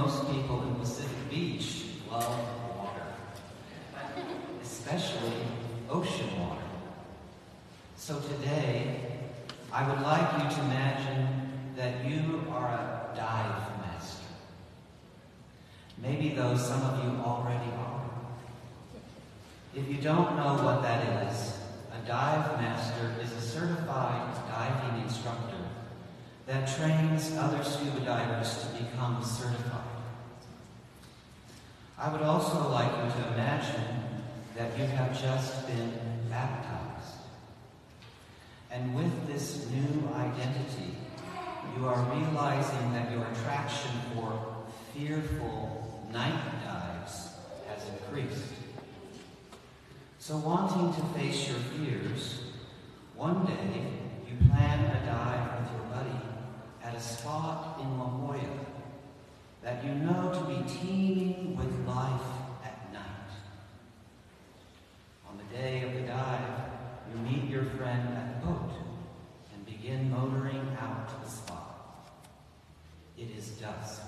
most people in Pacific Beach love water, especially ocean water. So today, I would like you to imagine that you are a dive master. Maybe though some of you already are. If you don't know what that is, a dive master is a certified diving instructor that trains other scuba divers to become certified. I would also like you to imagine that you have just been baptized. And with this new identity, you are realizing that your attraction for fearful night dives has increased. So, wanting to face your fears, one day you plan a dive with your buddy at a spot in La that you know to be teeming with life at night. On the day of the dive, you meet your friend at the boat and begin motoring out to the spot. It is dusk.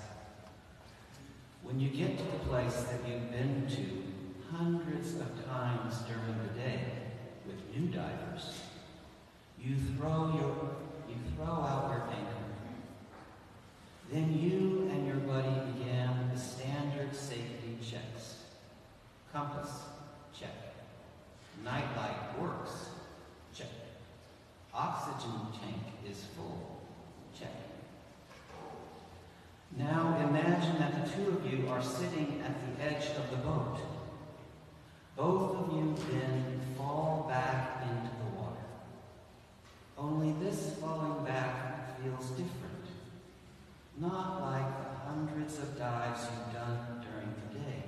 When you get to the place that you've been to hundreds of times during the day with new divers, you throw your you throw out your anchor then you and your buddy began the standard safety checks. Compass, check. Nightlight works, check. Oxygen tank is full, check. Now imagine that the two of you are sitting at the edge of the boat. Both of you then fall back into the water. Only this falling back feels different not like the hundreds of dives you've done during the day.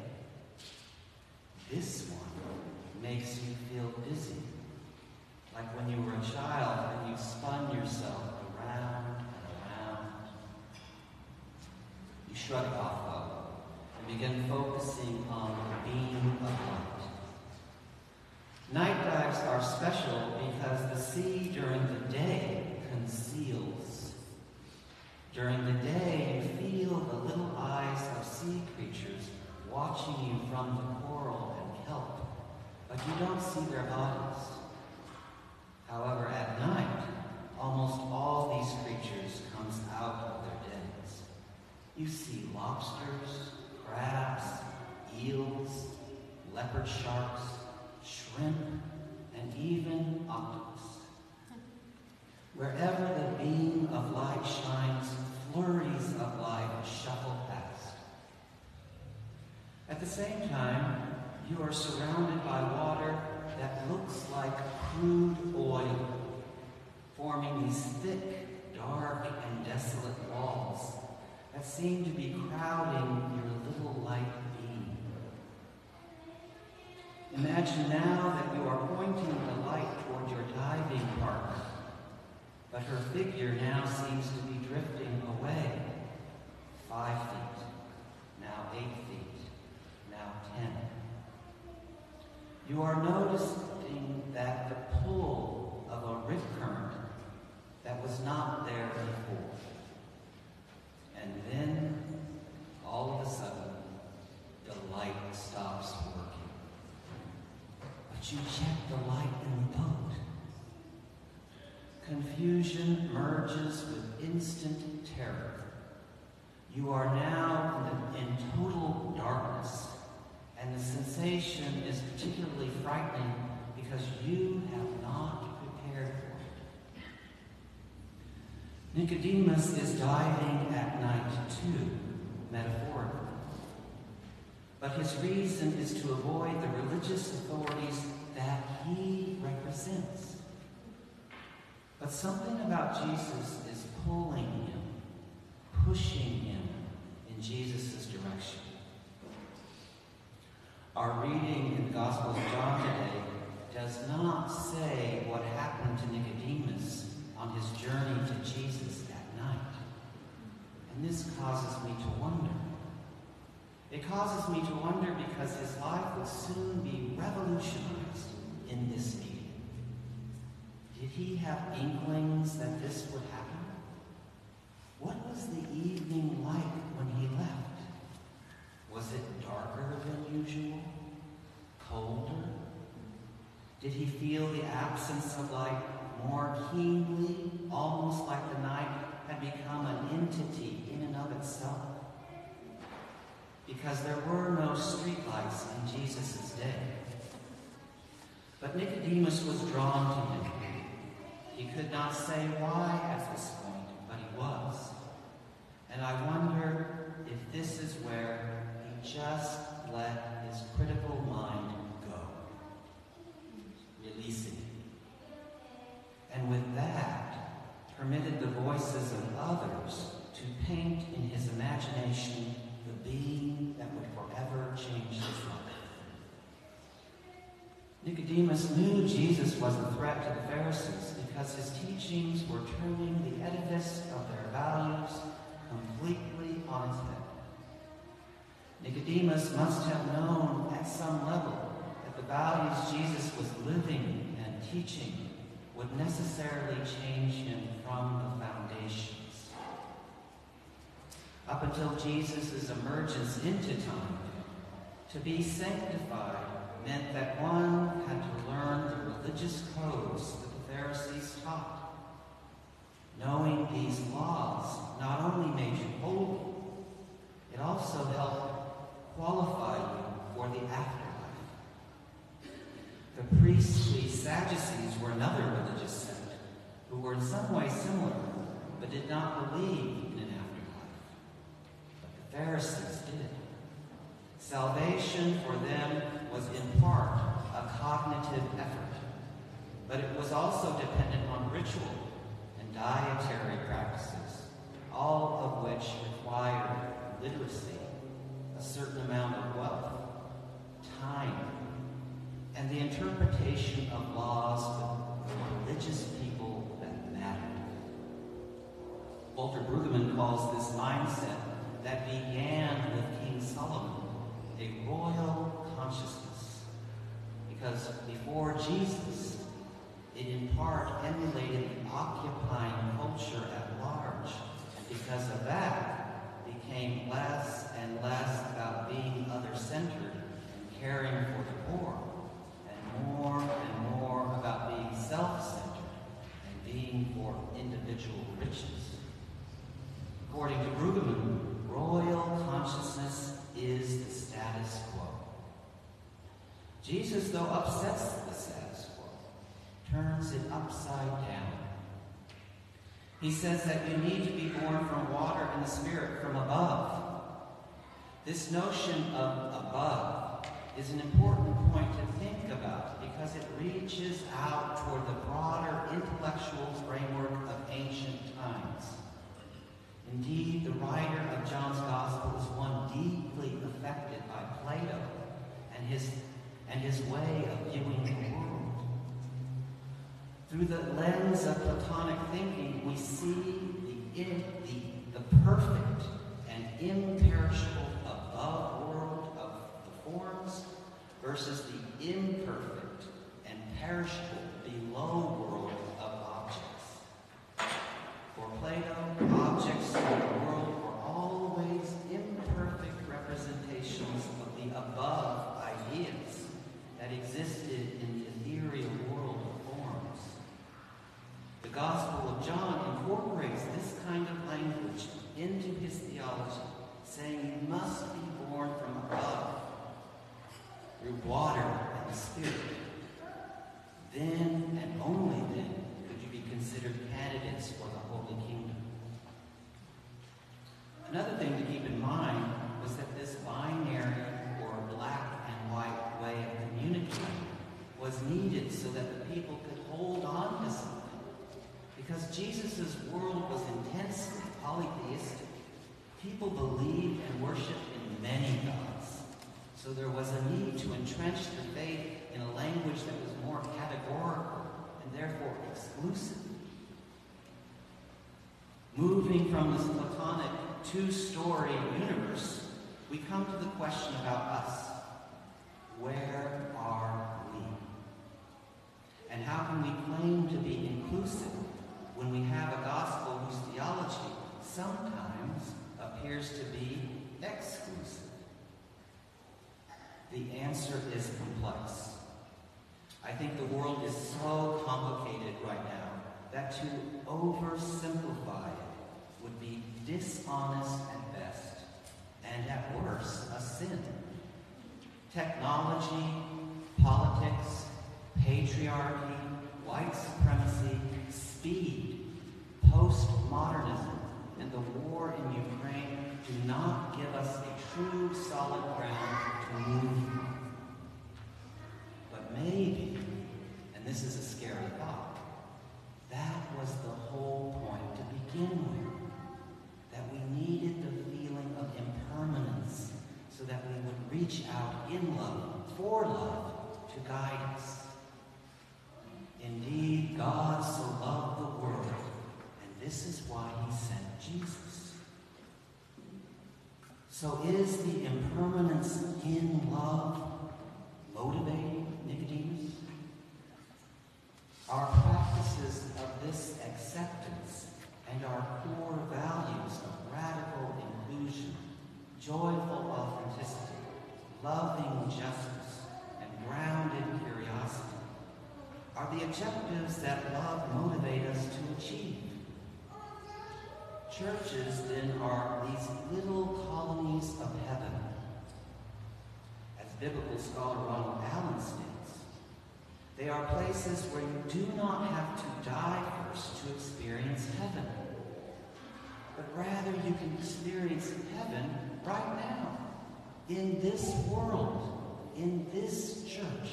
This one makes you feel dizzy, like when you were a child and you spun yourself around and around. You shrug it off, though, and begin focusing on the beam of light. Night dives are special because the sea during the day conceals during the day, you feel the little eyes of sea creatures watching you from the coral and kelp, but you don't see their bodies. However, at night, almost all these creatures comes out of their dens. You see lobsters, crabs, eels, leopard sharks, shrimp, and even octopus. Wherever the beam of light shines, flurries of life shuffle past. At the same time, you are surrounded by water that looks like crude oil, forming these thick, dark, and desolate walls that seem to be crowding your little light beam. Imagine now that you are pointing the light toward your diving partner but her figure now seems to be drifting away. Five feet, now eight feet, now ten. You are noticing that the pull of a rip current that was not there before. And then, all of a sudden, the light stops working. But you check the light in the. Confusion merges with instant terror. You are now in, in total darkness, and the sensation is particularly frightening because you have not prepared for it. Nicodemus is diving at night too, metaphorically. But his reason is to avoid the religious authorities that he represents. But something about Jesus is pulling him, pushing him in Jesus' direction. Our reading in the Gospel of John today does not say what happened to Nicodemus on his journey to Jesus that night. And this causes me to wonder causes me to wonder because his life will soon be revolutionized in this medium. Did he have inklings that this would happen? What was the evening like when he left? Was it darker than usual? Colder? Did he feel the absence of light more keenly, almost like the night had become an entity in and of itself? Because there were no streetlights in Jesus' day. But Nicodemus was drawn to him. He could not say why at this point, but he was. And I wonder if this is where he just let his critical mind go, releasing. And with that, permitted the voices of others to paint in his imagination the being forever change his life. Nicodemus knew Jesus was a threat to the Pharisees because his teachings were turning the edifice of their values completely on its head. Nicodemus must have known at some level that the values Jesus was living and teaching would necessarily change him from the foundations. Up until Jesus' emergence into time, to be sanctified meant that one had to learn the religious codes that the Pharisees taught. Knowing these laws not only made you holy, it also helped qualify you for the afterlife. The priestly Sadducees were another religious sect who were in some way similar, but did not believe in an afterlife. But the Pharisees did. Salvation for them was in part a cognitive effort, but it was also dependent on ritual and dietary practices, all of which required literacy, a royal consciousness. Because before Jesus, it in part emulated the occupying culture at large. And because of that, became less and less about being other-centered and caring for the poor, and more and more about being self-centered and being for individual riches. According to Brueggemann, royal consciousness is the status quo. Jesus, though, upsets the status quo, turns it upside down. He says that you need to be born from water and the Spirit from above. This notion of above is an important point to think about because it reaches out toward the broader intellectual framework of ancient times. Indeed, the writer of John's Gospel is one deeply affected by Plato and his, and his way of viewing. Through the lens of Platonic thinking, we see the, the, the perfect and imperishable above world of the forms versus the imperfect and perishable below world of objects. For Plato, objects in the world were always imperfect representations of the above ideas that existed in the ethereal world of forms. The Gospel of John incorporates this kind of language into his theology, saying you must be born from above through water and the Spirit. Then and only then could you be considered candidates for the Holy Kingdom. Another thing to keep in mind was that this binary or black and white way of communicating was needed so that the people could hold on to something. Because Jesus' world was intensely polytheistic. People believed and worshiped in many gods. So there was a need to entrench the faith in a language that was more categorical and therefore exclusive. Moving from this Platonic two-story universe, we come to the question about us. Where are we? And how can we claim to be inclusive when we have a gospel whose theology sometimes appears to be exclusive? The answer is complex. I think the world is so complicated right now that to oversimplify it would be dishonest at best, and at worst, a sin. Technology, politics, patriarchy, white supremacy, speed, postmodernism, and the war in Ukraine do not give us a true solid ground to move from. But maybe, and this is a scary thought, that was the whole point to begin with. That we needed the feeling of impermanence so that we would reach out in love, for love, to guide us. So is the impermanence in love motivating Nicodemus? Our practices of this acceptance and our core values of radical inclusion, joyful authenticity, loving justice, and grounded curiosity are the objectives that love motivate us to achieve. Churches, then, are these little colonies of heaven. As biblical scholar Ronald Allen states, they are places where you do not have to die first to experience heaven, but rather you can experience heaven right now, in this world, in this church.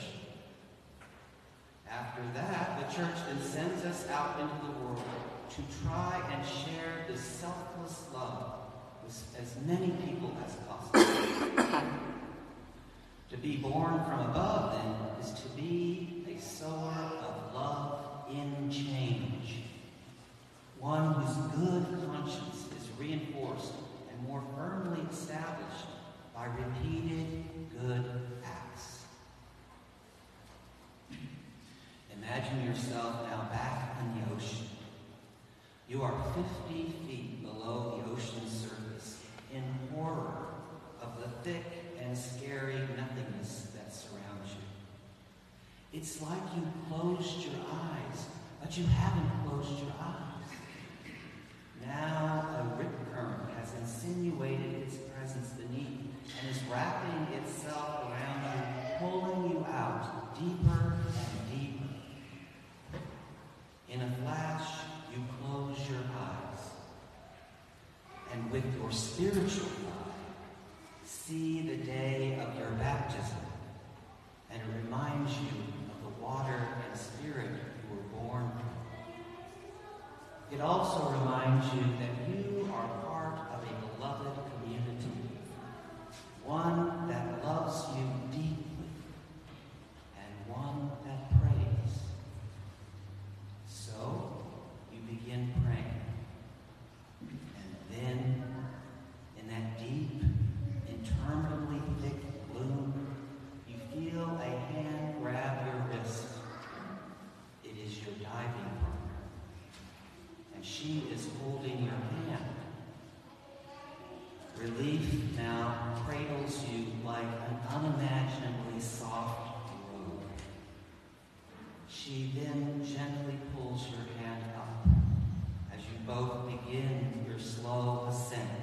After that, the church then sends us out into the world to try and share this selfless love with as many people as possible. to be born from above, then, is to be a sower of love in change. One whose good conscience is reinforced and more firmly established by repeated good acts. Imagine yourself now back in the ocean. You are 50 feet below the ocean's surface in horror of the thick and scary nothingness that surrounds you. It's like you closed your eyes, but you haven't closed your eyes. Now a rip current has insinuated its presence beneath and is wrapping itself around you, pulling you out deeper and deeper. In a flash, you close your eyes. And with your spiritual eye, see the day of your baptism. And it reminds you of the water and spirit you were born from. It also reminds you that you are part of a beloved community, one that loves you deeply, and one that prays. So you begin praying. And then, in that deep, interminably thick gloom, you feel a hand grab your wrist. It is your diving partner. And she is holding your hand. Relief now cradles you like an unimaginably soft robe. She then gently pulls your hand up as you both begin your slow ascent